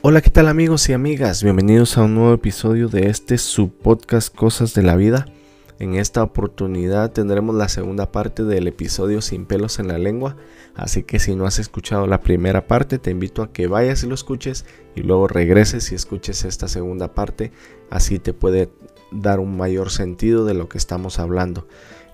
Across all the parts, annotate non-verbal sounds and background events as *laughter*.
Hola, ¿qué tal amigos y amigas? Bienvenidos a un nuevo episodio de este su podcast Cosas de la Vida. En esta oportunidad tendremos la segunda parte del episodio Sin pelos en la lengua, así que si no has escuchado la primera parte te invito a que vayas y lo escuches y luego regreses y escuches esta segunda parte, así te puede dar un mayor sentido de lo que estamos hablando.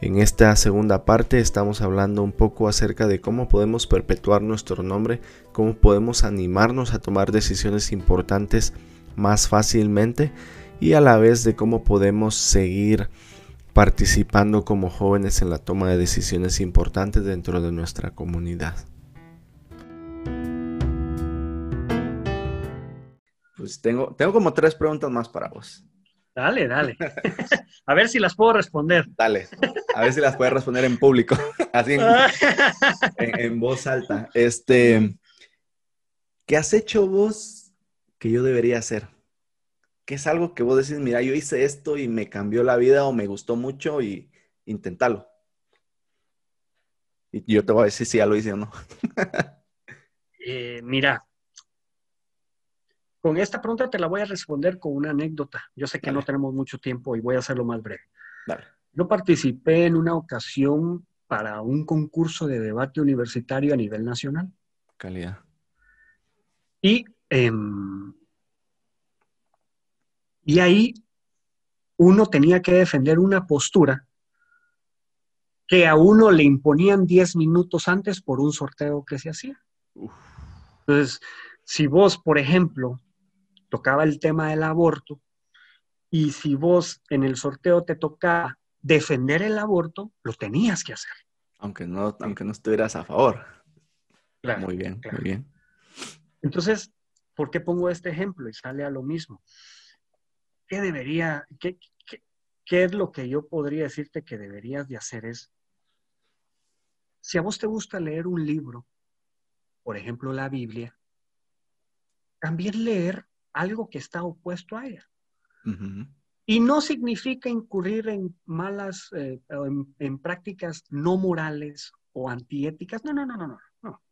En esta segunda parte estamos hablando un poco acerca de cómo podemos perpetuar nuestro nombre, cómo podemos animarnos a tomar decisiones importantes más fácilmente y a la vez de cómo podemos seguir participando como jóvenes en la toma de decisiones importantes dentro de nuestra comunidad. Pues tengo, tengo como tres preguntas más para vos. Dale, dale. *laughs* A ver si las puedo responder. Dale, a ver si las puedes responder en público, *laughs* así *laughs* en, voz alta. Este, ¿qué has hecho vos que yo debería hacer? ¿Qué es algo que vos decís, mira, yo hice esto y me cambió la vida o me gustó mucho y inténtalo? Y yo te voy a decir si ya lo hice o no. Eh, mira, con esta pregunta te la voy a responder con una anécdota. Yo sé que no tenemos mucho tiempo y voy a hacerlo más breve. Yo participé en una ocasión para un concurso de debate universitario a nivel nacional. Calidad. Y, em, y ahí uno tenía que defender una postura que a uno le imponían 10 minutos antes por un sorteo que se hacía. Entonces, si vos, por ejemplo, tocaba el tema del aborto y si vos en el sorteo te tocaba defender el aborto, lo tenías que hacer. Aunque no, aunque no estuvieras a favor. muy bien, muy bien. Entonces, ¿por qué pongo este ejemplo? Y sale a lo mismo. ¿Qué debería, qué, qué es lo que yo podría decirte que deberías de hacer? Es, si a vos te gusta leer un libro, por ejemplo la Biblia, también leer algo que está opuesto a ella. Y no significa incurrir en malas, eh, en, prácticas no morales o antiéticas. No, no, no, no, no,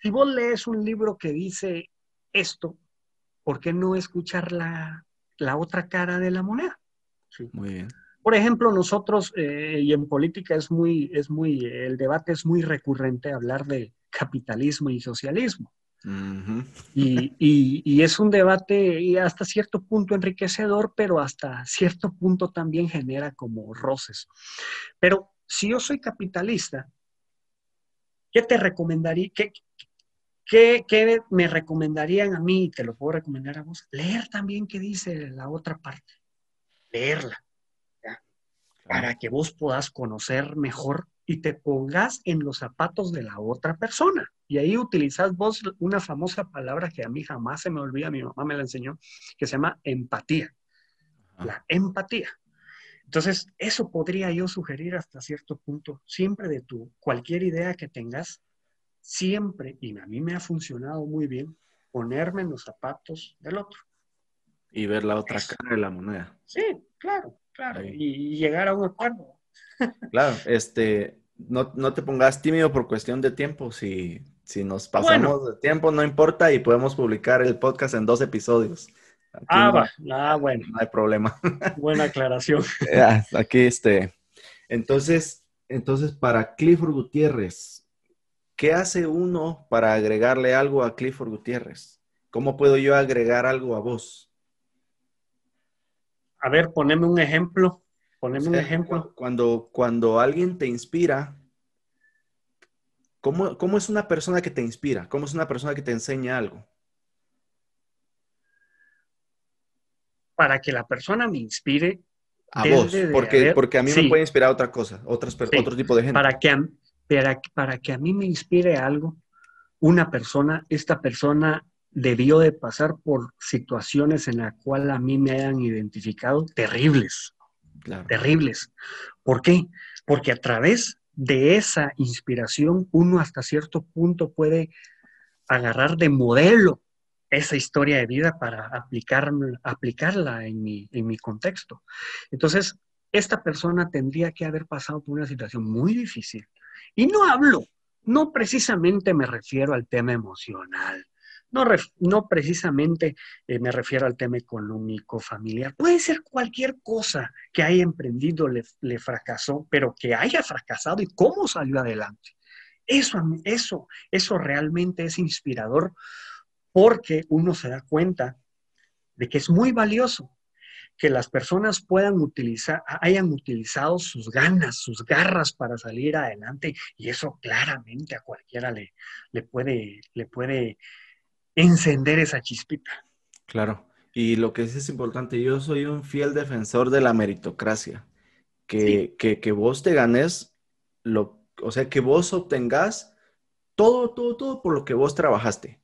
Si vos lees un libro que dice esto, ¿por qué no escuchar la, otra cara de la moneda? Muy bien. Por ejemplo, nosotros, eh, y en política es muy, es muy, el debate es muy recurrente hablar de capitalismo y socialismo y, es un debate y hasta cierto punto enriquecedor, pero hasta cierto punto también genera como roces. Pero si yo soy capitalista, ¿qué te recomendaría? ¿Qué, qué, me recomendarían a mí? Te lo puedo recomendar a vos. Leer también qué dice la otra parte. Leerla. Para que vos puedas conocer mejor y te pongas en los zapatos de la otra persona. Y ahí utilizas vos una famosa palabra que a mí jamás se me olvida, mi mamá me la enseñó, que se llama empatía. La empatía. Entonces, eso podría yo sugerir hasta cierto punto, siempre de tu, cualquier idea que tengas, siempre, y a mí me ha funcionado muy bien, ponerme en los zapatos del otro. Y ver la otra cara de la moneda. Sí, claro, claro. y llegar a un acuerdo. Claro, este, no, te pongas tímido por cuestión de tiempo. Si, si nos pasamos de tiempo, no importa y podemos publicar el podcast en dos episodios. ah, va. Ah, bueno. No hay problema. *laughs* Buena aclaración. Aquí, este. Entonces, entonces, para Clifford Gutiérrez, ¿qué hace uno para agregarle algo a Clifford Gutiérrez? ¿Cómo puedo yo agregar algo a vos? A ver, poneme un ejemplo. Poneme un ejemplo. Cuando, cuando alguien te inspira, ¿cómo, ¿cómo es una persona que te inspira? ¿Cómo es una persona que te enseña algo? Para que la persona me inspire. A vos, porque, porque a mí me puede inspirar otra cosa, otras, otro tipo de gente. Para que, para, para que a mí me inspire algo, una persona, esta persona debió de pasar por situaciones en las cuales a mí me hayan identificado terribles terribles. ¿Por qué? Porque a través de esa inspiración uno hasta cierto punto puede agarrar de modelo esa historia de vida para aplicar, aplicarla en mi contexto. Entonces, esta persona tendría que haber pasado por una situación muy difícil. Y no hablo, no precisamente me refiero al tema emocional, No, no precisamente eh, me refiero al tema económico, familiar. Puede ser cualquier cosa que haya emprendido, le, le fracasó, pero que haya fracasado y cómo salió adelante. Eso, eso, eso realmente es inspirador porque uno se da cuenta de que es muy valioso que las personas puedan utilizar, hayan utilizado sus ganas, sus garras para salir adelante y eso claramente a cualquiera le, le, puede, le puede encender esa chispita. Claro, y lo que es importante, yo soy un fiel defensor de la meritocracia, que, que, que vos te ganes, lo, o sea, que vos obtengas todo, todo, todo por lo que vos trabajaste.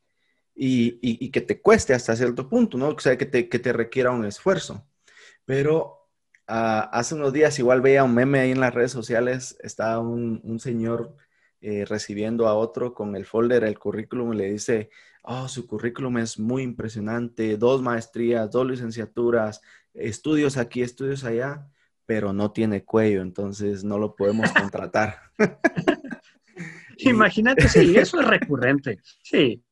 Y, y, que te cueste hasta cierto punto, ¿no? O sea, que te, que te requiera un esfuerzo. Pero uh, hace unos días igual veía un meme ahí en las redes sociales, estaba un, un señor eh, recibiendo a otro con el folder, el currículum, y le dice, oh, su currículum es muy impresionante, dos maestrías, dos licenciaturas, estudios aquí, estudios allá, pero no tiene cuello, entonces no lo podemos contratar. *laughs* Imagínate, sí, eso es recurrente, sí.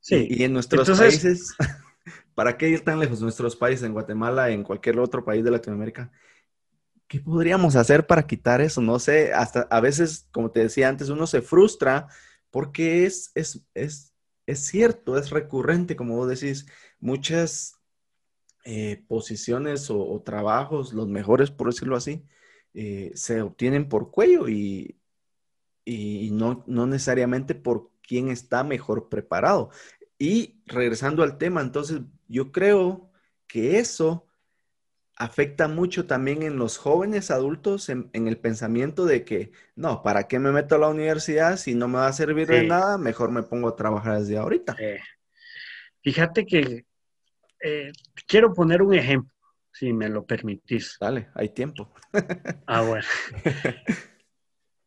Sí. Y, en nuestros países, *laughs* ¿Para qué ir tan lejos? Nuestros países, en Guatemala, en cualquier otro país de Latinoamérica. ¿Qué podríamos hacer para quitar eso? No sé, hasta a veces, como te decía antes, uno se frustra porque es, es, es, es cierto, es recurrente, como vos decís, muchas eh, posiciones o, trabajos, los mejores, por decirlo así, eh, se obtienen por cuello y, y no, no necesariamente por quién está mejor preparado. Y regresando al tema, entonces yo creo que eso afecta mucho también en los jóvenes adultos en, el pensamiento de que, no, ¿para qué me meto a la universidad si no me va a servir de nada? Mejor me pongo a trabajar desde ahorita. fíjate que eh, quiero poner un ejemplo, si me lo permitís. Dale, hay tiempo. *laughs* ah, bueno.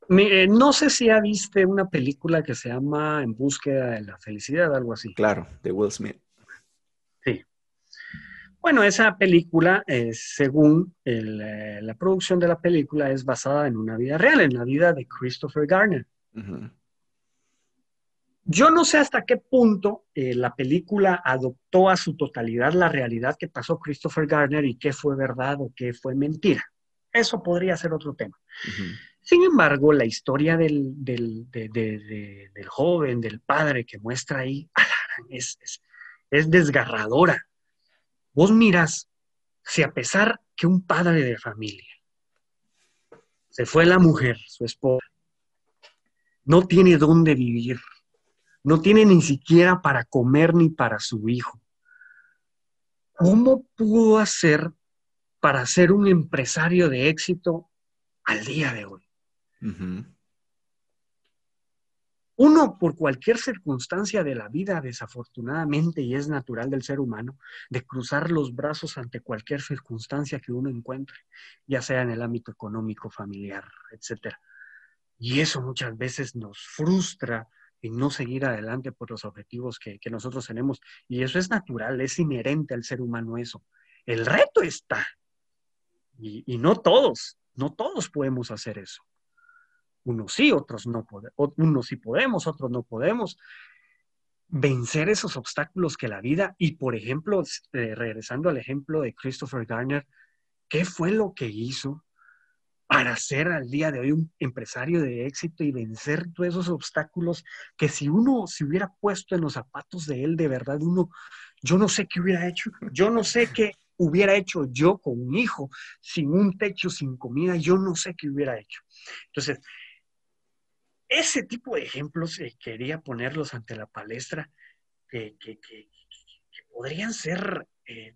Eh, no sé si ha visto una película que se llama En búsqueda de la felicidad, algo así. Claro, de Will Smith. Bueno, esa película, según eh, la producción de la película, es basada en una vida real, en la vida de Christopher Garner. Yo no sé hasta qué punto eh, la película adoptó a su totalidad la realidad que pasó Christopher Garner y qué fue verdad o qué fue mentira. Eso podría ser otro tema. Sin embargo, la historia del, joven, del padre que muestra ahí, es, es, desgarradora. Vos miras, si a pesar que un padre de familia se fue la mujer, su esposa, no tiene dónde vivir, no tiene ni siquiera para comer ni para su hijo. ¿Cómo pudo hacer para ser un empresario de éxito al día de hoy? Uno, por cualquier circunstancia de la vida, desafortunadamente, y es natural del ser humano, de cruzar los brazos ante cualquier circunstancia que uno encuentre, ya sea en el ámbito económico, familiar, etc. Y eso muchas veces nos frustra en no seguir adelante por los objetivos que, nosotros tenemos. Y eso es natural, es inherente al ser humano eso. El reto está. Y, y no todos, no todos podemos hacer eso. Unos sí, otros no podemos, unos sí podemos, otros no podemos. Vencer esos obstáculos que la vida, y por ejemplo, eh, regresando al ejemplo de Christopher Garner, ¿qué fue lo que hizo para ser al día de hoy un empresario de éxito y vencer todos esos obstáculos que si uno se hubiera puesto en los zapatos de él, de verdad, uno, yo no sé qué hubiera hecho, yo no sé qué hubiera hecho yo con un hijo, sin un techo, sin comida, yo no sé qué hubiera hecho. Entonces, ese tipo de ejemplos eh, quería ponerlos ante la palestra que, podrían ser eh,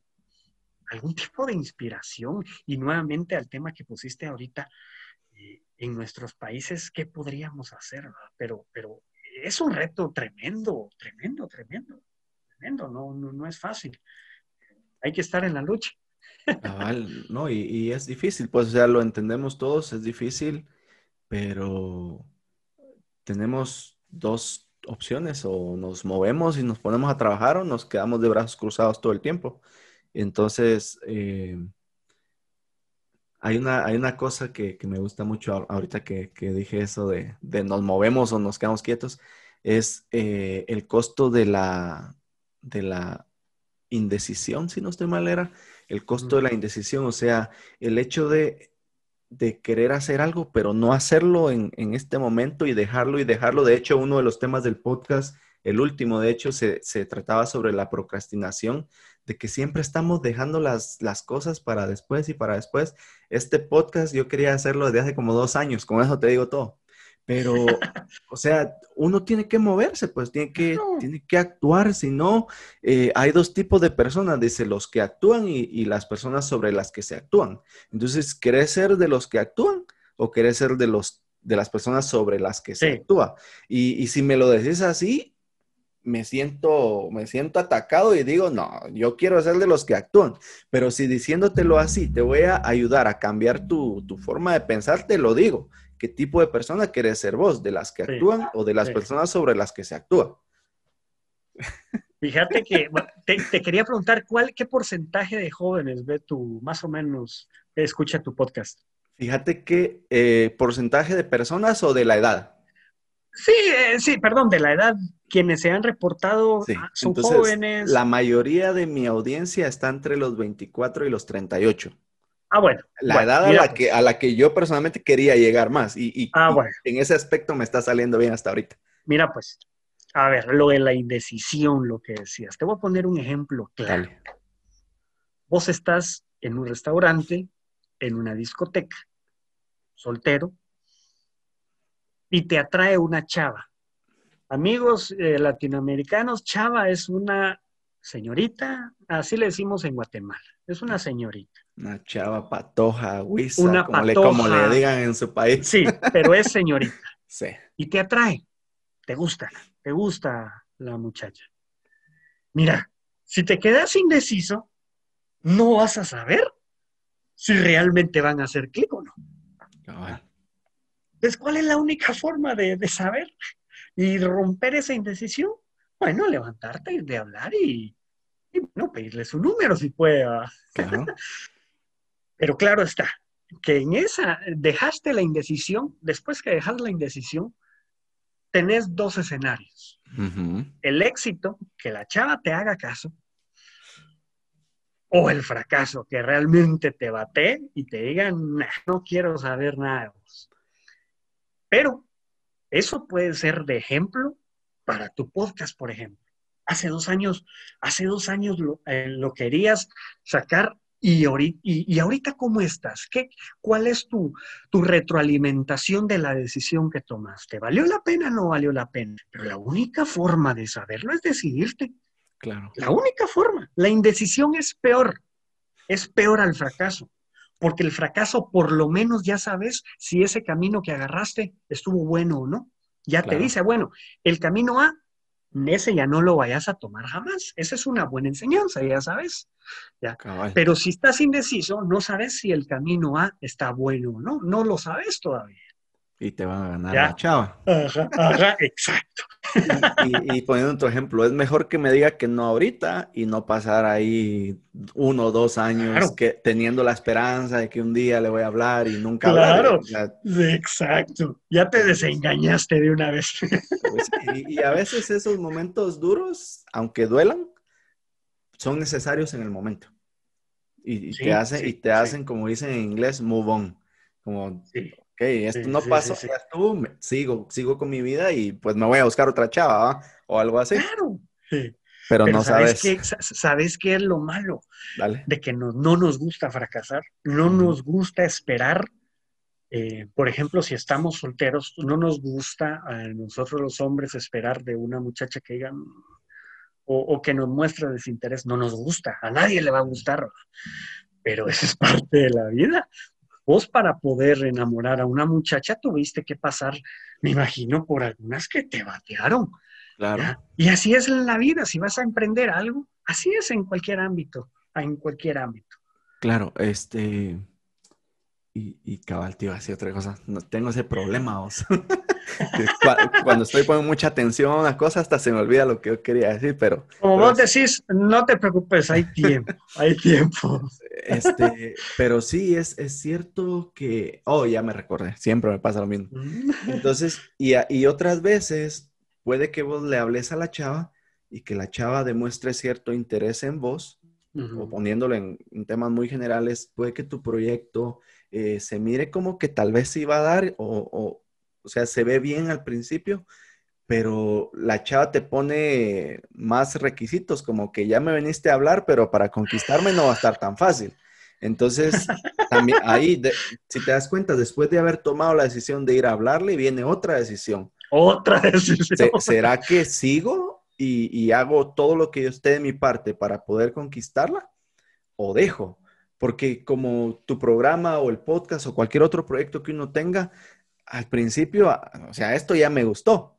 algún tipo de inspiración. Y nuevamente al tema que pusiste ahorita, eh, en nuestros países, ¿qué podríamos hacer? Pero, pero es un reto tremendo, tremendo, tremendo, tremendo, no, no, es fácil. Hay que estar en la lucha. no, y, y, es difícil, pues ya lo entendemos todos, es difícil, pero tenemos dos opciones, o nos movemos y nos ponemos a trabajar o nos quedamos de brazos cruzados todo el tiempo. Entonces, eh, hay, una, hay una cosa que, me gusta mucho ahorita que, dije eso de, nos movemos o nos quedamos quietos, es eh, el costo de la, de la indecisión, si no estoy mal, era el costo de la indecisión, o sea, el hecho de, de querer hacer algo, pero no hacerlo en, en, este momento y dejarlo y dejarlo. De hecho, uno de los temas del podcast, el último, de hecho, se, se trataba sobre la procrastinación, de que siempre estamos dejando las, las cosas para después y para después. Este podcast yo quería hacerlo desde hace como dos años, con eso te digo todo. Pero, *laughs* o sea, uno tiene que moverse, pues tiene que, tiene que actuar, si no, eh, hay dos tipos de personas, dice, los que actúan y, las personas sobre las que se actúan. Entonces, ¿querés ser de los que actúan o querés ser de, los, de las personas sobre las que se actúa? Y, y si me lo decís así, me siento, me siento atacado y digo, no, yo quiero ser de los que actúan. Pero si diciéndotelo así te voy a ayudar a cambiar tu, tu forma de pensar, te lo digo qué tipo de persona quieres ser vos, de las que actúan o de las personas sobre las que se actúa. *laughs* Fíjate que te, quería preguntar, ¿cuál, ¿qué porcentaje de jóvenes ve tú, más o menos, escucha tu podcast? Fíjate que eh, porcentaje de personas o de la edad. Sí, eh, sí, perdón, de la edad. Quienes se han reportado son jóvenes. La mayoría de mi audiencia está entre los 24 y los 38. Ah, bueno. La edad a la, que, pues. a la que yo personalmente quería llegar más. Y, ah, en ese aspecto me está saliendo bien hasta ahorita. Mira, pues, a ver, lo de la indecisión, lo que decías. Te voy a poner un ejemplo claro. Vos estás en un restaurante, en una discoteca, soltero, y te atrae una chava. Amigos eh, latinoamericanos, chava es una señorita, así le decimos en Guatemala, es una señorita. Una chava patoja, huisa, una como, Le, como le digan en su país. Sí, pero es señorita. *laughs* sí. Y te atrae, te gusta, te gusta la muchacha. Mira, si te quedas indeciso, no vas a saber si realmente van a hacer clic o no. Entonces, ¿cuál es la única forma de, saber y romper esa indecisión? Bueno, levantarte y de hablar y, y bueno, pedirle su número si puede. Claro. *laughs* Pero claro está, que en esa dejaste la indecisión, después que dejas la indecisión, tenés dos escenarios. El éxito, que la chava te haga caso, o el fracaso, que realmente te bate y te digan, no quiero saber nada de vos. Pero eso puede ser de ejemplo para tu podcast, por ejemplo. Hace dos años, hace dos años lo, eh, lo querías sacar y ahorita, y, ahorita ¿cómo estás? ¿Qué, ¿Cuál es tu, tu retroalimentación de la decisión que tomaste? ¿Valió la pena o no valió la pena? Pero la única forma de saberlo es decidirte. Claro. La única forma. La indecisión es peor. Es peor al fracaso. Porque el fracaso, por lo menos ya sabes si ese camino que agarraste estuvo bueno o no. Ya te dice, bueno, el camino A ese ya no lo vayas a tomar jamás. Esa es una buena enseñanza, ya sabes. ¿ya? Pero si estás indeciso, no sabes si el camino A está bueno o no. No lo sabes todavía. Y te van a ganar la chava. Ajá, exacto. Y, poniendo otro ejemplo, es mejor que me diga que no ahorita y no pasar ahí uno o dos años que, teniendo la esperanza de que un día le voy a hablar y nunca Claro, exacto. Ya te desengañaste de una vez. Pues, y, a veces esos momentos duros, aunque duelan, son necesarios en el momento. Y, te, hacen, y te hacen, como dicen en inglés, move on. Como, esto no pasó, ya estuvo, sigo, sigo con mi vida y pues me voy a buscar otra chava, O algo así. Claro. Pero, no sabes. ¿Sabes qué es lo malo? De que no, no nos gusta fracasar, no nos gusta esperar. Eh, por ejemplo, si estamos solteros, no nos gusta a nosotros los hombres esperar de una muchacha que diga o, o que nos muestre desinterés. No nos gusta, a nadie le va a gustar. Pero *laughs* eso es parte de la vida. Vos para poder enamorar a una muchacha tuviste que pasar, me imagino, por algunas que te batearon. Claro. Y así es en la vida, si vas a emprender algo, así es en cualquier ámbito, en cualquier ámbito. Claro, este, y, y cabal, tío, así otra cosa. No tengo ese problema, vos. *laughs* Cuando estoy poniendo mucha atención a una cosa, hasta se me olvida lo que yo quería decir, pero. Como vos decís, no te preocupes, hay tiempo, hay tiempo. Este, pero sí, es, es cierto que. Oh, ya me recordé, siempre me pasa lo mismo. Mm. Entonces, y, y otras veces, puede que vos le hables a la chava y que la chava demuestre cierto interés en vos, o poniéndolo en, temas muy generales, puede que tu proyecto eh, se mire como que tal vez se iba a dar o, o sea, se ve bien al principio, pero la chava te pone más requisitos, como que ya me viniste a hablar, pero para conquistarme no va a estar tan fácil. Entonces, *laughs* también ahí, si te das cuenta, después de haber tomado la decisión de ir a hablarle, viene otra decisión. Otra decisión. ¿Será que sigo y, hago todo lo que yo esté de mi parte para poder conquistarla? ¿O dejo? Porque como tu programa o el podcast o cualquier otro proyecto que uno tenga, al principio, o sea, esto ya me gustó,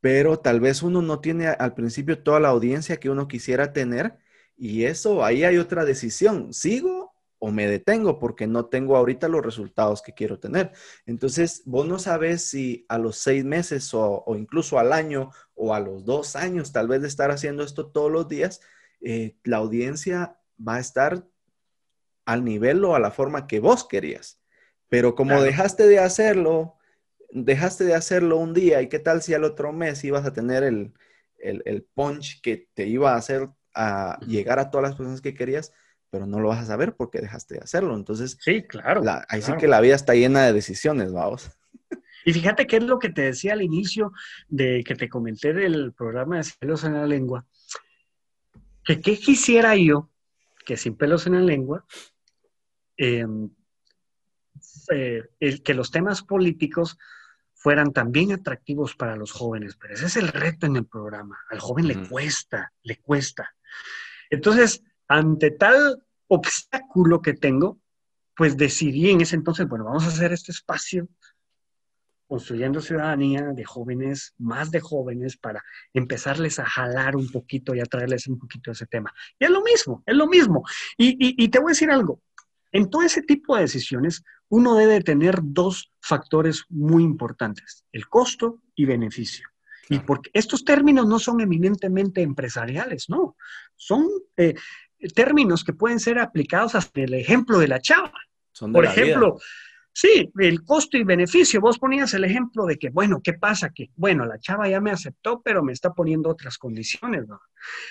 pero tal vez uno no tiene al principio toda la audiencia que uno quisiera tener y eso, ahí hay otra decisión, ¿sigo o me detengo porque no tengo ahorita los resultados que quiero tener? Entonces, vos no sabes si a los seis meses o, incluso al año o a los dos años, tal vez de estar haciendo esto todos los días, eh, la audiencia va a estar al nivel o a la forma que vos querías. Pero como dejaste de hacerlo, dejaste de hacerlo un día y qué tal si al otro mes ibas a tener el, punch que te iba a hacer a llegar a todas las personas que querías, pero no lo vas a saber porque dejaste de hacerlo. Entonces, sí, claro. ahí sí que la vida está llena de decisiones, vamos. Y fíjate qué es lo que te decía al inicio de que te comenté del programa de Pelos en la Lengua, que qué quisiera yo que sin pelos en la lengua eh, eh, el, que los temas políticos fueran también atractivos para los jóvenes, pero ese es el reto en el programa. Al joven le cuesta, le cuesta. Entonces, ante tal obstáculo que tengo, pues decidí en ese entonces, bueno, vamos a hacer este espacio construyendo ciudadanía de jóvenes, más de jóvenes, para empezarles a jalar un poquito y a traerles un poquito ese tema. Y es lo mismo, es lo mismo. y te voy a decir algo, en todo ese tipo de decisiones, uno debe tener dos factores muy importantes, el costo y beneficio. Y porque estos términos no son eminentemente empresariales, no, son eh, términos que pueden ser aplicados hasta el ejemplo de la chava. Por ejemplo, Sí, el costo y beneficio. Vos ponías el ejemplo de que, bueno, ¿qué pasa? Que, bueno, la chava ya me aceptó, pero me está poniendo otras condiciones, ¿no?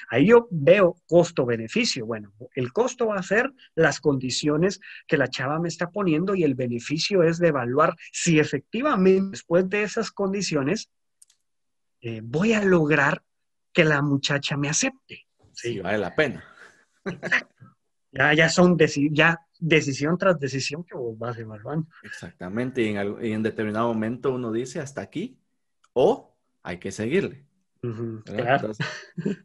Ahí yo veo costo-beneficio. Bueno, el costo va a ser las condiciones que la chava me está poniendo y el beneficio es de evaluar si efectivamente después de esas condiciones eh, voy a lograr que la muchacha me acepte. Sí, vale la pena. Ya, ya son, ya decisión tras decisión que vos vas evaluando. Exactamente, y en, determinado momento uno dice hasta aquí o hay que seguirle.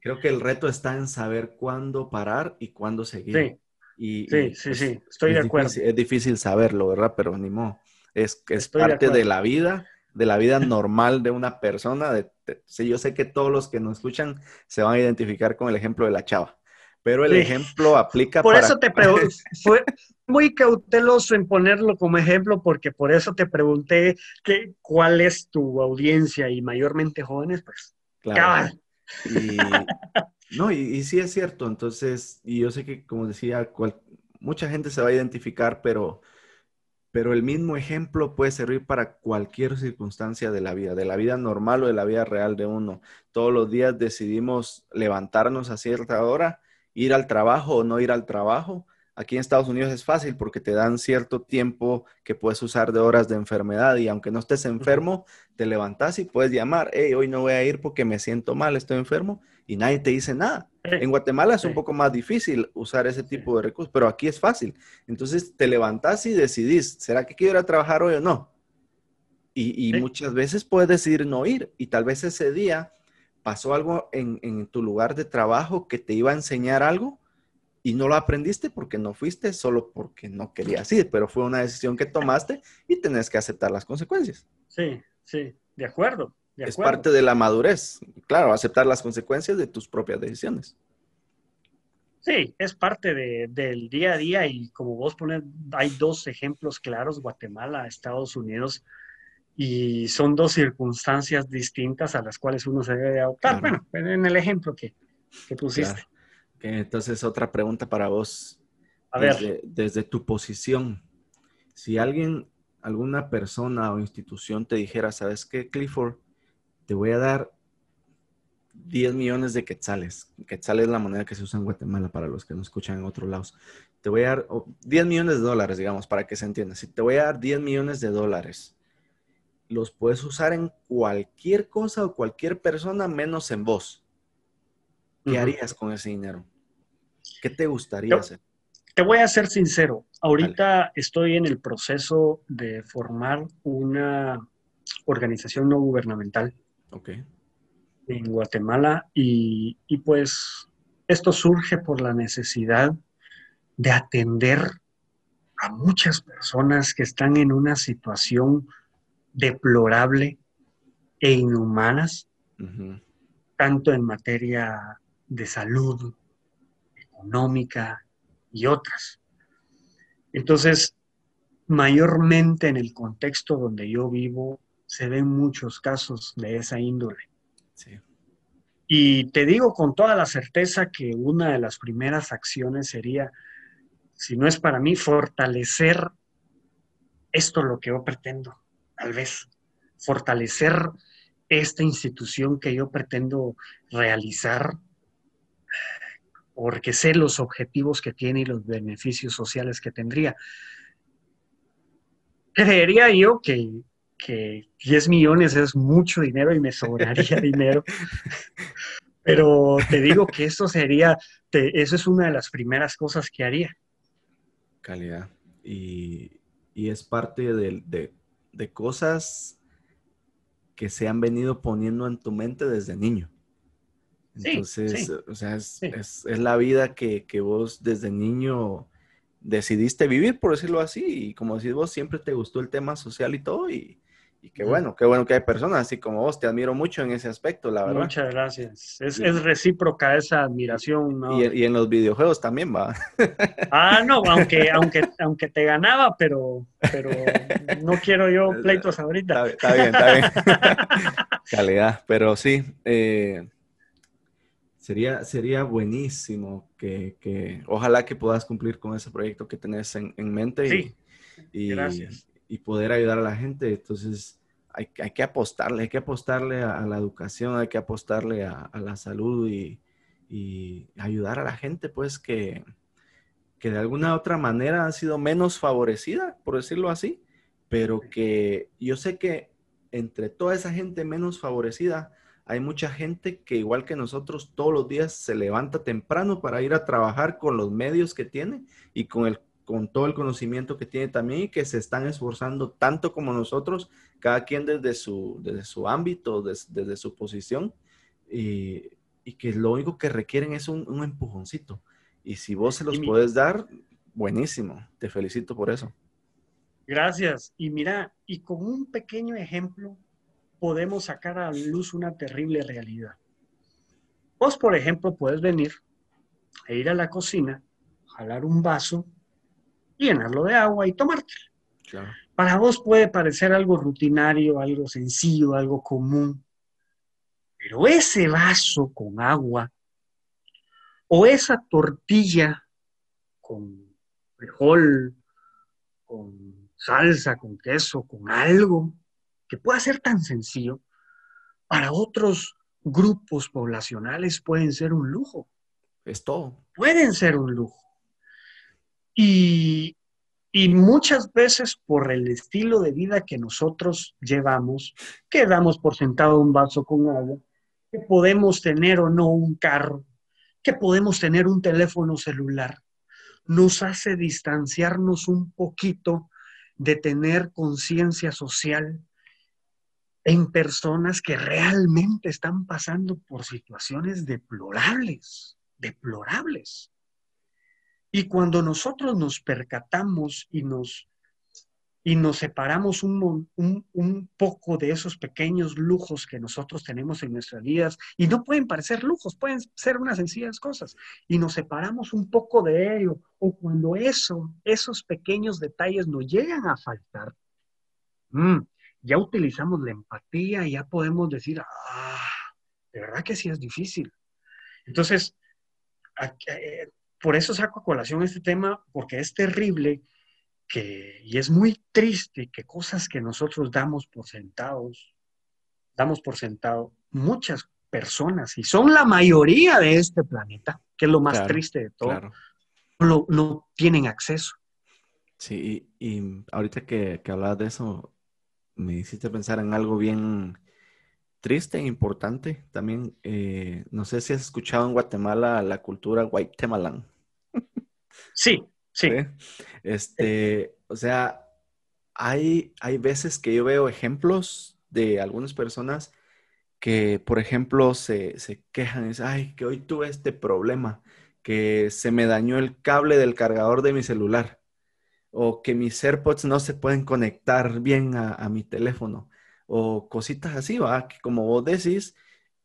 creo que el reto está en saber cuándo parar y cuándo seguir. Sí, y, sí, sí, pues, sí, estoy de acuerdo. es difícil saberlo, ¿verdad? Pero ni modo. Es, es parte de, la vida, de la vida normal de una persona. De, sí, yo sé que todos los que nos escuchan se van a identificar con el ejemplo de la chava. Pero el ejemplo aplica por eso te pregunto, *laughs* *laughs* fue muy cauteloso en ponerlo como ejemplo, porque por eso te pregunté que, cuál es tu audiencia y mayormente jóvenes, pues. Claro. Y, no, y, sí es cierto. Entonces, y yo sé que, como decía, mucha gente se va a identificar, pero, pero el mismo ejemplo puede servir para cualquier circunstancia de la vida, de la vida normal o de la vida real de uno. Todos los días decidimos levantarnos a cierta hora ir al trabajo o no ir al trabajo. Aquí en Estados Unidos es fácil porque te dan cierto tiempo que puedes usar de horas de enfermedad y aunque no estés enfermo, te levantas y puedes llamar, hey, hoy no voy a ir porque me siento mal, estoy enfermo y nadie te dice nada. En Guatemala es un poco más difícil usar ese tipo de recursos, pero aquí es fácil. Entonces te levantas y decidís, ¿será que quiero ir a trabajar hoy o no? Y, muchas veces puedes decidir no ir y tal vez ese día pasó algo en, tu lugar de trabajo que te iba a enseñar algo y no lo aprendiste porque no fuiste, solo porque no querías ir, pero fue una decisión que tomaste y tenés que aceptar las consecuencias. Sí, sí, de acuerdo. es parte de la madurez, claro, aceptar las consecuencias de tus propias decisiones. Sí, es parte del día a día y como vos pones, hay dos ejemplos claros, Guatemala, Estados Unidos, y son dos circunstancias distintas a las cuales uno se debe adoptar. Bueno, en el ejemplo que, que pusiste. entonces, otra pregunta para vos. A desde, ver. Desde tu posición, si alguien, alguna persona o institución te dijera, ¿sabes qué, Clifford? Te voy a dar 10 millones de quetzales. Quetzales es la moneda que se usa en Guatemala para los que no escuchan en otros lados. Te voy a dar 10 millones de dólares, digamos, para que se entienda. Si te voy a dar 10 millones de dólares, los puedes usar en cualquier cosa o cualquier persona menos en vos. ¿Qué harías con ese dinero? ¿Qué te gustaría hacer? Te voy a ser sincero. Ahorita estoy en el proceso de formar una organización no gubernamental. Okay en Guatemala y, pues esto surge por la necesidad de atender a muchas personas que están en una situación deplorable e inhumanas, tanto en materia de salud, económica y otras. Entonces, mayormente en el contexto donde yo vivo, se ven muchos casos de esa índole. Y te digo con toda la certeza que una de las primeras acciones sería, si no es para mí, fortalecer esto lo que yo pretendo, tal vez, fortalecer esta institución que yo pretendo realizar, porque sé los objetivos que tiene y los beneficios sociales que tendría. Creería yo que que 10 millones es mucho dinero y me sobraría *laughs* dinero. Pero te digo que eso sería, eso es una de las primeras cosas que haría. Calidad. Y, es parte de, cosas que se han venido poniendo en tu mente desde niño. Entonces, o sea, es, la vida que, que, vos desde niño decidiste vivir, por decirlo así, y como decís vos, siempre te gustó el tema social y todo, y, y qué bueno, qué bueno que hay personas así como vos. Te admiro mucho en ese aspecto, la verdad. Muchas gracias. Es, es recíproca esa admiración. ¿no? Y, en los videojuegos también va. *laughs* Ah, no, aunque, aunque, aunque te ganaba, pero, pero no quiero yo *laughs* pleitos ahorita. Está, bien, está bien. *laughs* Calidad, pero sí. Eh, sería, sería buenísimo que, que, ojalá que puedas cumplir con ese proyecto que tenés en, en mente. Sí. Y, Gracias y poder ayudar a la gente. Entonces, hay, hay que apostarle, hay que apostarle a, la educación, hay que apostarle a, la salud y, y, ayudar a la gente, pues, que, que de alguna otra manera ha sido menos favorecida, por decirlo así, pero que yo sé que entre toda esa gente menos favorecida, hay mucha gente que igual que nosotros todos los días se levanta temprano para ir a trabajar con los medios que tiene y con el con todo el conocimiento que tiene también y que se están esforzando tanto como nosotros, cada quien desde su, desde su ámbito, desde su posición, y, que lo único que requieren es un, empujoncito. Y si vos se los puedes dar, buenísimo, te felicito por eso. Gracias. Y mira, y con un pequeño ejemplo podemos sacar a luz una terrible realidad. Vos, por ejemplo, puedes venir e ir a la cocina, jalar un vaso llenarlo de agua y tomártelo. Para vos puede parecer algo rutinario, algo sencillo, algo común, pero ese vaso con agua o esa tortilla con frijol, con salsa, con queso, con algo que pueda ser tan sencillo, para otros grupos poblacionales pueden ser un lujo. Es todo. Pueden ser un lujo. Y, muchas veces por el estilo de vida que nosotros llevamos, que damos por sentado un vaso con agua, que podemos tener o no un carro, que podemos tener un teléfono celular, nos hace distanciarnos un poquito de tener conciencia social en personas que realmente están pasando por situaciones deplorables, deplorables. Y cuando nosotros nos percatamos y nos, y nos separamos un, un, poco de esos pequeños lujos que nosotros tenemos en nuestras vidas, y no pueden parecer lujos, pueden ser unas sencillas cosas, y nos separamos un poco de ello, o cuando eso, esos pequeños detalles nos llegan a faltar, mm, ya utilizamos la empatía ya podemos decir, ah, de verdad que sí es difícil. Entonces, eh, por eso saco a colación este tema, porque es terrible que, y es muy triste que cosas que nosotros damos por sentados, damos por sentado, muchas personas, y son la mayoría de este planeta, que es lo más triste de todo, no, tienen acceso. Sí, y, ahorita que, que hablabas de eso, me hiciste pensar en algo bien triste e importante también. Eh, no sé si has escuchado en Guatemala la cultura guatemalán. Sí, sí. Este, o sea, hay, hay veces que yo veo ejemplos de algunas personas que, por ejemplo, se, se quejan dicen, ay, que hoy tuve este problema, que se me dañó el cable del cargador de mi celular o que mis AirPods no se pueden conectar bien a, mi teléfono o cositas así, ¿va? Que como vos decís,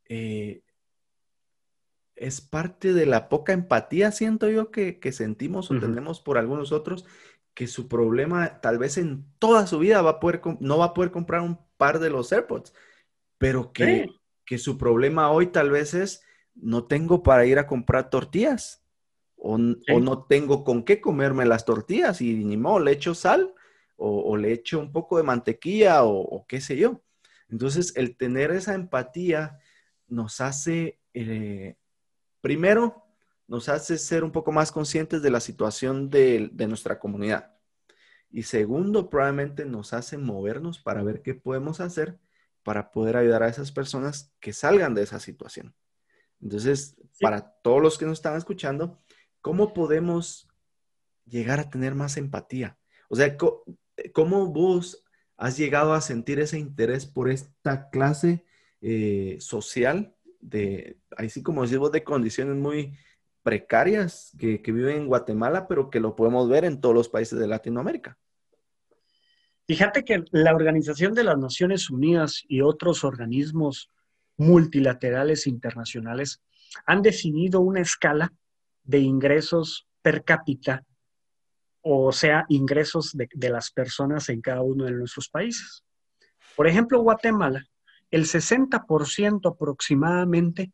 eh, es parte de la poca empatía, siento yo, que, sentimos o tenemos por algunos otros, que su problema tal vez en toda su vida va a poder, no va a poder comprar un par de los AirPods, pero que, que su problema hoy tal vez es, no tengo para ir a comprar tortillas o, no tengo con qué comerme las tortillas y ni modo, le echo sal o, le echo un poco de mantequilla o, qué sé yo. Entonces, el tener esa empatía nos hace, eh, primero, nos hace ser un poco más conscientes de la situación de, de nuestra comunidad. Y segundo, probablemente nos hace movernos para ver qué podemos hacer para poder ayudar a esas personas que salgan de esa situación. Entonces, para todos los que nos están escuchando, ¿cómo podemos llegar a tener más empatía? O sea, ¿cómo vos has llegado a sentir ese interés por esta clase eh, social de, así como decimos, de condiciones muy precarias que, que viven en Guatemala, pero que lo podemos ver en todos los países de Latinoamérica? Fíjate que la Organización de las Naciones Unidas y otros organismos multilaterales internacionales han definido una escala de ingresos per cápita, o sea, ingresos de, de, las personas en cada uno de nuestros países. Por ejemplo, Guatemala, el 60% aproximadamente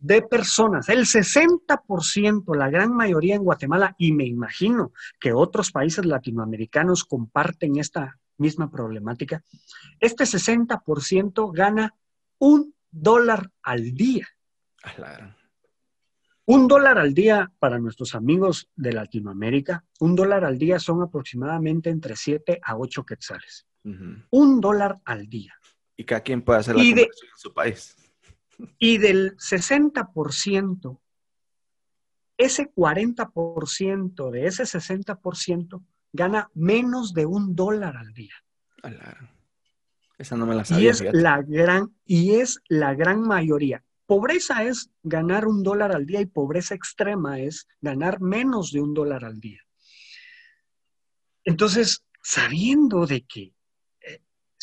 de personas, el 60%, la gran mayoría en Guatemala, y me imagino que otros países latinoamericanos comparten esta misma problemática, este 60% gana un dólar al día. Un dólar al día para nuestros amigos de Latinoamérica, un dólar al día son aproximadamente entre 7 a 8 quetzales. Un dólar al día. Y cada quien puede hacer la conversión en su país. Y del 60%, ese 40% de ese 60% gana menos de un dólar al día. Esa no me la sabía. Y es, la gran, y es la gran mayoría. Pobreza es ganar un dólar al día y pobreza extrema es ganar menos de un dólar al día. Entonces, sabiendo de que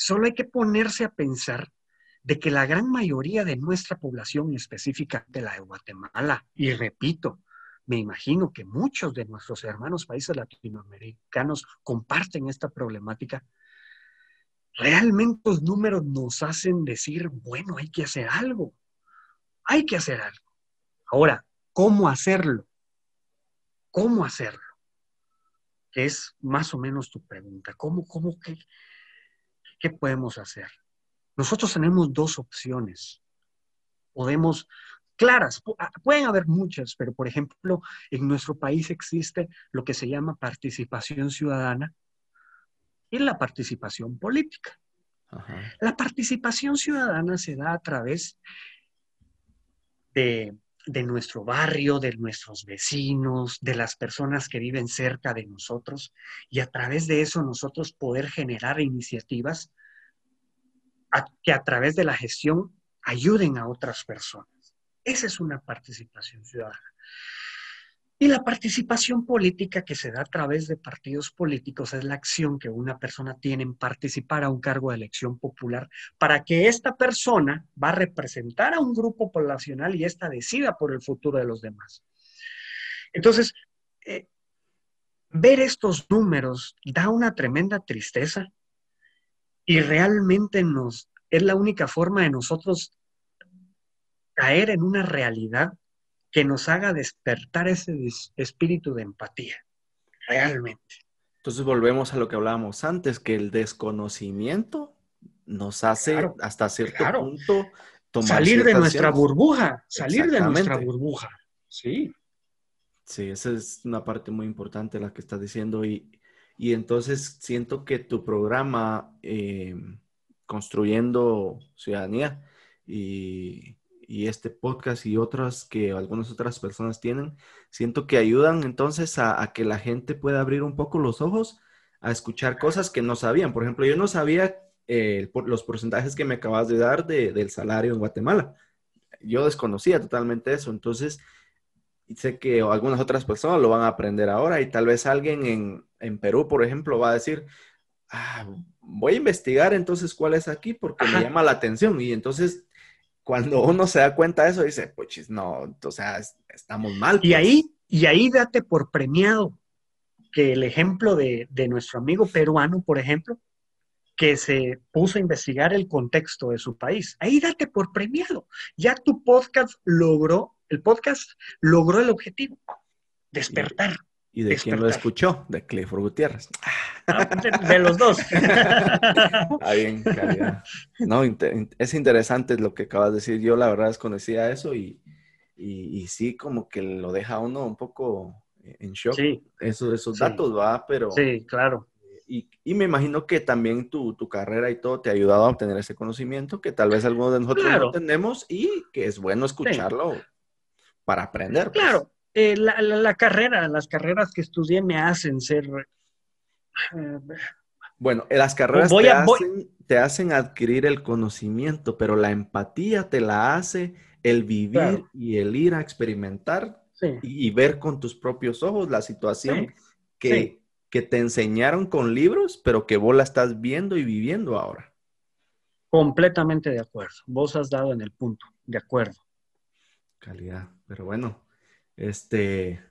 solo hay que ponerse a pensar de que la gran mayoría de nuestra población, específica de la de Guatemala, y repito, me imagino que muchos de nuestros hermanos países latinoamericanos comparten esta problemática, realmente los números nos hacen decir, bueno, hay que hacer algo, hay que hacer algo. Ahora, ¿cómo hacerlo? ¿Cómo hacerlo? Es más o menos tu pregunta. ¿Cómo, cómo, qué, qué podemos hacer? Nosotros tenemos dos opciones. Podemos, claras, ah, pueden haber muchas, pero por ejemplo, en nuestro país existe lo que se llama participación ciudadana y la participación política. La participación ciudadana se da a través de, de, nuestro barrio, de nuestros vecinos, de las personas que viven cerca de nosotros, y a través de eso nosotros poder generar iniciativas que a través de la gestión ayuden a otras personas. Esa es una participación ciudadana. Y la participación política que se da a través de partidos políticos es la acción que una persona tiene en participar a un cargo de elección popular para que esta persona va a representar a un grupo poblacional y ésta decida por el futuro de los demás. Entonces, eh, ver estos números da una tremenda tristeza y realmente nos, es la única forma de nosotros caer en una realidad que nos haga despertar ese espíritu de empatía, realmente. Entonces volvemos a lo que hablábamos antes, que el desconocimiento nos hace hasta cierto punto salir de nuestra burbuja, salir de nuestra burbuja. Sí. Sí, esa es una parte muy importante la que estás diciendo y, y entonces siento que tu programa eh, Construyendo Ciudadanía y, y, este podcast y otras que algunas otras personas tienen, siento que ayudan entonces a, a, que la gente pueda abrir un poco los ojos a escuchar cosas que no sabían. Por ejemplo, yo no sabía eh, los porcentajes que me acabas de dar de, del salario en Guatemala. Yo desconocía totalmente eso. Entonces, sé que algunas otras personas lo van a aprender ahora y tal vez alguien en, en Perú, por ejemplo, va a decir, ah, voy a investigar entonces cuál es aquí porque me llama la atención. Y entonces, cuando uno se da cuenta de eso, dice, pues no, o sea, estamos mal. Y pues". ahí, y ahí date por premiado que el ejemplo de, de nuestro amigo peruano, por ejemplo, que se puso a investigar el contexto de su país. Ahí date por premiado. Ya tu podcast logró, el podcast logró el objetivo, despertar. ¿Y de quién lo escuchó? De Clifford Gutiérrez. Ah, de, los dos. *laughs* Ah, bien, calidad. No, es interesante lo que acabas de decir. Yo la verdad desconocía eso y, y, sí, como que lo deja uno un poco en shock. Sí. Eso, esos datos, va, pero... Sí, claro. Y, y, me imagino que también tu, tu, carrera y todo te ha ayudado a obtener ese conocimiento que tal vez algunos de nosotros no tenemos y que es bueno escucharlo para aprender. Pues. Claro, eh, la, la, carrera, las carreras que estudié me hacen ser... Eh, bueno, eh, las carreras te, hacen, te, hacen, adquirir el conocimiento, pero la empatía te la hace el vivir y el ir a experimentar y, y, ver con tus propios ojos la situación sí. que que te enseñaron con libros, pero que vos la estás viendo y viviendo ahora. Completamente de acuerdo. Vos has dado en el punto, de acuerdo. Calidad. Pero bueno, este,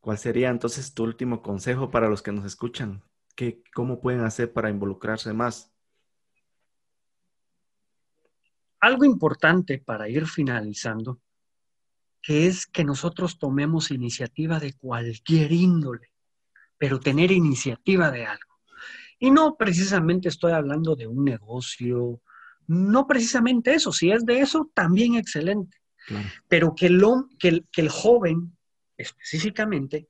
¿cuál sería entonces tu último consejo para los que nos escuchan? ¿Qué, ¿Cómo pueden hacer para involucrarse más? Algo importante para ir finalizando, que es que nosotros tomemos iniciativa de cualquier índole pero tener iniciativa de algo. Y no precisamente estoy hablando de un negocio, no precisamente eso, si es de eso, también excelente. Claro. Pero que, lo, que, el, que el joven específicamente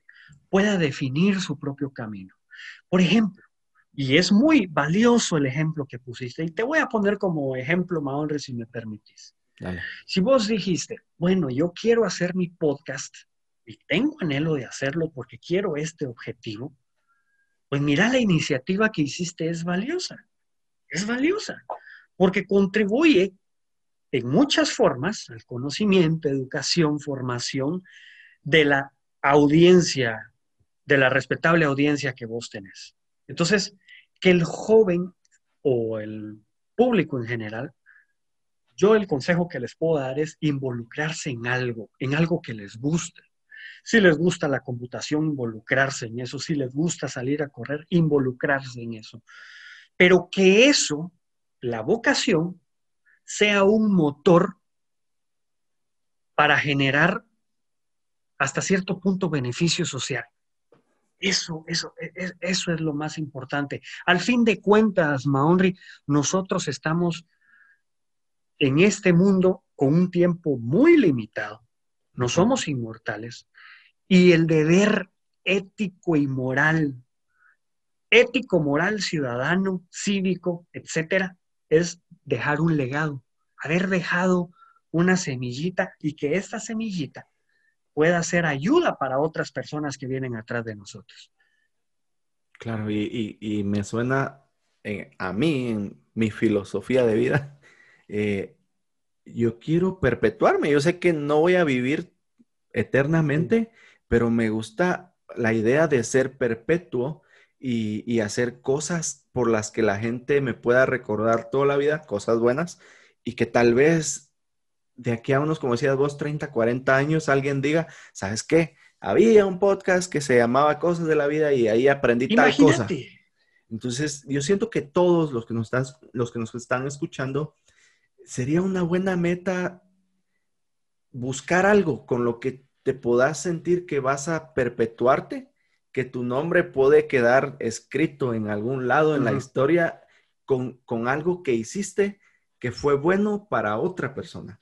pueda definir su propio camino. Por ejemplo, y es muy valioso el ejemplo que pusiste, y te voy a poner como ejemplo, Mahonre, si me permitís. Dale. Si vos dijiste, bueno, yo quiero hacer mi podcast y tengo anhelo de hacerlo porque quiero este objetivo, pues mira, la iniciativa que hiciste es valiosa, es valiosa, porque contribuye en muchas formas al conocimiento, educación, formación de la audiencia, de la respetable audiencia que vos tenés. Entonces, que el joven o el público en general, yo el consejo que les puedo dar es involucrarse en algo, en algo que les guste. Si les gusta la computación, involucrarse en eso. Si les gusta salir a correr, involucrarse en eso. Pero que eso, la vocación, sea un motor para generar hasta cierto punto beneficio social. Eso, eso, e, e, eso es lo más importante. Al fin de cuentas, Maonri, nosotros estamos en este mundo con un tiempo muy limitado. No somos inmortales. Y el deber ético y moral, ético, moral, ciudadano, cívico, etcétera, es dejar un legado, haber dejado una semillita y que esta semillita pueda ser ayuda para otras personas que vienen atrás de nosotros. Claro, y, y, y me suena a mí, en mi filosofía de vida, *laughs* eh, yo quiero perpetuarme. Yo sé que no voy a vivir eternamente, pero me gusta la idea de ser perpetuo y, y, hacer cosas por las que la gente me pueda recordar toda la vida, cosas buenas, y que tal vez de aquí a unos, como decías vos, 30, 40 años, alguien diga, ¿sabes qué? Había un podcast que se llamaba Cosas de la Vida y ahí aprendí Imagínate. tal cosa. Entonces, yo siento que todos los que nos están, los que nos están escuchando, sería una buena meta buscar algo con lo que te puedas sentir que vas a perpetuarte, que tu nombre puede quedar escrito en algún lado en uh -huh. la historia con, con, algo que hiciste que fue bueno para otra persona.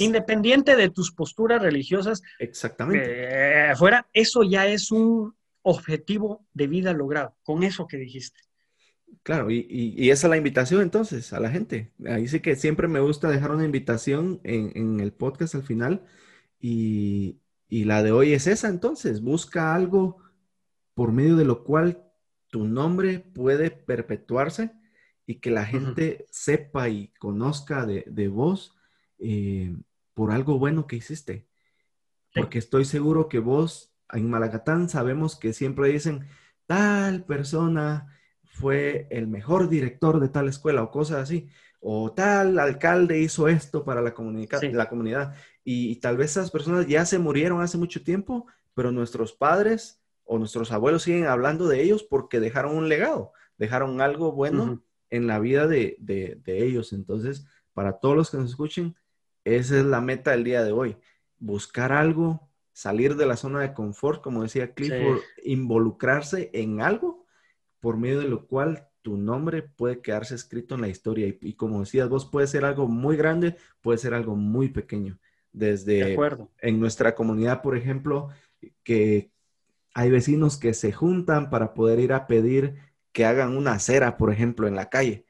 Independiente de tus posturas religiosas, exactamente. Eh, fuera, eso ya es un objetivo de vida logrado, con eso que dijiste. Claro, y, esa es la invitación entonces a la gente. Ahí sí que siempre me gusta dejar una invitación en, el podcast al final y, y, la de hoy es esa entonces, busca algo por medio de lo cual tu nombre puede perpetuarse y que la gente sepa y conozca de, de vos eh, por algo bueno que hiciste. Porque estoy seguro que vos en Malagatán sabemos que siempre dicen, tal persona fue el mejor director de tal escuela o cosas así, o tal alcalde hizo esto para la, la comunidad. Y, tal vez esas personas ya se murieron hace mucho tiempo, pero nuestros padres o nuestros abuelos siguen hablando de ellos porque dejaron un legado, dejaron algo bueno en la vida de, de, ellos. Entonces, para todos los que nos escuchen, esa es la meta del día de hoy. Buscar algo, salir de la zona de confort, como decía Clifford, involucrarse en algo por medio de lo cual tu nombre puede quedarse escrito en la historia. Y, como decías, vos puede ser algo muy grande, puede ser algo muy pequeño. Desde en nuestra comunidad, por ejemplo, que hay vecinos que se juntan para poder ir a pedir que hagan una acera, por ejemplo, en la calle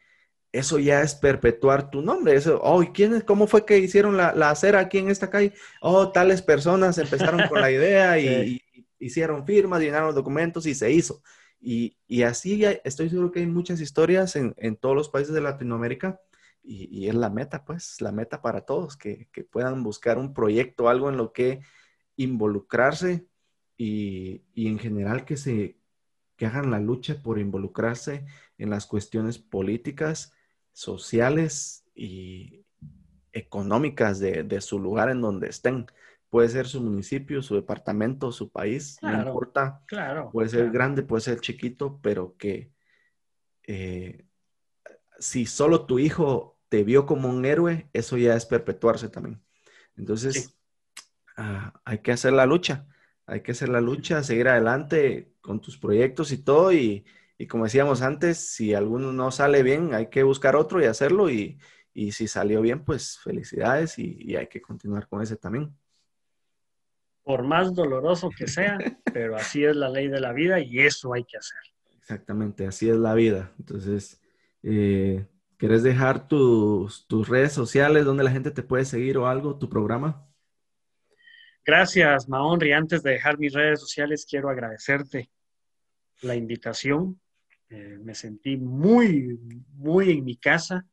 eso ya es perpetuar tu nombre. Eso, oh, ¿quién ¿cómo fue que hicieron la, acera aquí en esta calle? Oh, tales personas empezaron con la idea *laughs* y, hicieron firmas, llenaron documentos y se hizo. Y, así estoy seguro que hay muchas historias en, todos los países de Latinoamérica y, es la meta, pues, la meta para todos, que, puedan buscar un proyecto, algo en lo que involucrarse y, en general que se que hagan la lucha por involucrarse en las cuestiones políticas sociales y económicas de, su lugar en donde estén. Puede ser su municipio, su departamento, su país, no importa. Claro. Puede ser grande, puede ser chiquito, pero que eh, si solo tu hijo te vio como un héroe, eso ya es perpetuarse también. Entonces, ah, hay que hacer la lucha, hay que hacer la lucha, seguir adelante con tus proyectos y todo y, y como decíamos antes, si alguno no sale bien, hay que buscar otro y hacerlo. Y, si salió bien, pues felicidades y, hay que continuar con ese también. Por más doloroso que sea, *laughs* pero así es la ley de la vida y eso hay que hacer. Exactamente, así es la vida. Entonces, eh, ¿quieres dejar tus, tus redes sociales donde la gente te puede seguir o algo, tu programa? Gracias, Mahonri. Antes de dejar mis redes sociales, quiero agradecerte la invitación eh, me sentí muy, muy en mi casa,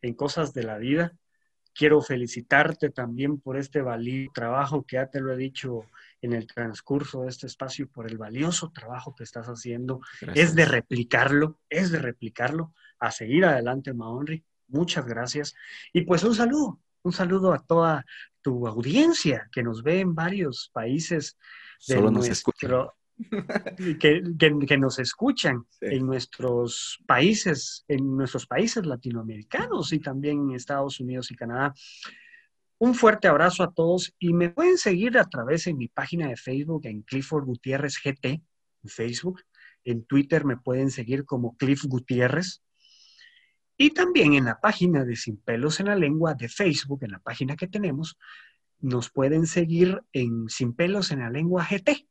en cosas de la vida. Quiero felicitarte también por este valioso trabajo que ya te lo he dicho en el transcurso de este espacio, por el valioso trabajo que estás haciendo. Es de replicarlo, es de replicarlo. A seguir adelante, Maonri. Muchas gracias. Y pues un saludo, un saludo a toda tu audiencia que nos ve en varios países de Solo nos nuestro, *laughs* que, nos escuchan en nuestros países, en nuestros países latinoamericanos y también en Estados Unidos y Canadá. Un fuerte abrazo a todos y me pueden seguir a través de mi página de Facebook en Clifford Gutiérrez GT en Facebook. En Twitter me pueden seguir como Cliff Gutiérrez. Y también en la página de Sin Pelos en la Lengua de Facebook, en la página que tenemos, nos pueden seguir en Sin Pelos en la Lengua GT.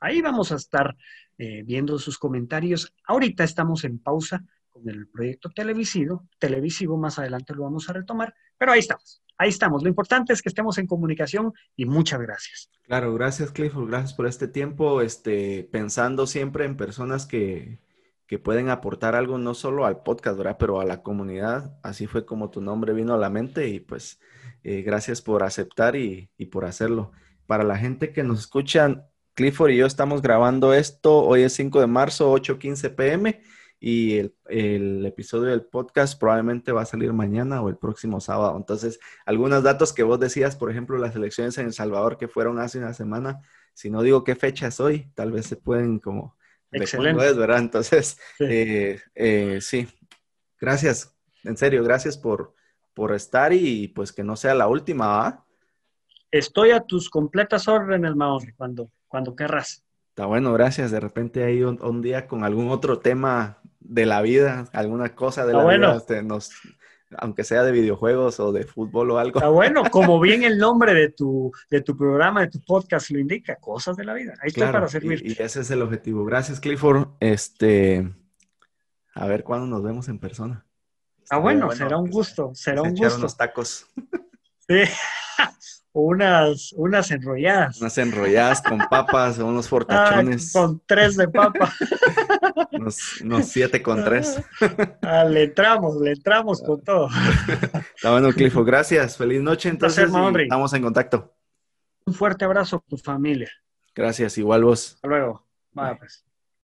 Ahí vamos a estar eh, viendo sus comentarios. Ahorita estamos en pausa con el proyecto televisivo. Televisivo más adelante lo vamos a retomar, pero ahí estamos. Ahí estamos. Lo importante es que estemos en comunicación y muchas gracias. Claro, gracias Clifford, gracias por este tiempo, este, pensando siempre en personas que, que pueden aportar algo no solo al podcast, ¿verdad? Pero a la comunidad. Así fue como tu nombre vino a la mente y pues eh, gracias por aceptar y, por hacerlo. Para la gente que nos escuchan, Clifford y yo estamos grabando esto. Hoy es 5 de marzo, 8:15 pm. Y el, episodio del podcast probablemente va a salir mañana o el próximo sábado. Entonces, algunos datos que vos decías, por ejemplo, las elecciones en El Salvador que fueron hace una semana, si no digo qué fecha es hoy, tal vez se pueden como... Excelente. Es, ¿verdad? Entonces, sí. Eh, eh, sí. Gracias, en serio, gracias por, por estar y pues que no sea la última, ¿va? Estoy a tus completas órdenes, Maori, cuando cuando querrás. Está bueno, gracias. De repente hay un, día con algún otro tema de la vida, alguna cosa de la vida, este, nos, aunque sea de videojuegos o de fútbol o algo. Está bueno, *laughs* como bien el nombre de tu, de tu programa, de tu podcast lo indica, cosas de la vida. Ahí estoy para servir. Y, ese es el objetivo. Gracias, Clifford. Este, a ver cuándo nos vemos en persona. ah, bueno, será un gusto, será un gusto. unos tacos. Sí. *laughs* unas, unas enrolladas. Unas enrolladas con papas unos fortachones. con tres de papa. *laughs* unos, siete con tres. *laughs* Ah, le entramos, le entramos con todo. Está bueno, Cliffo. Gracias. Feliz noche. Entonces, estamos en contacto. Un fuerte abrazo a tu familia. Gracias. Igual vos. Hasta luego. Bye. pues.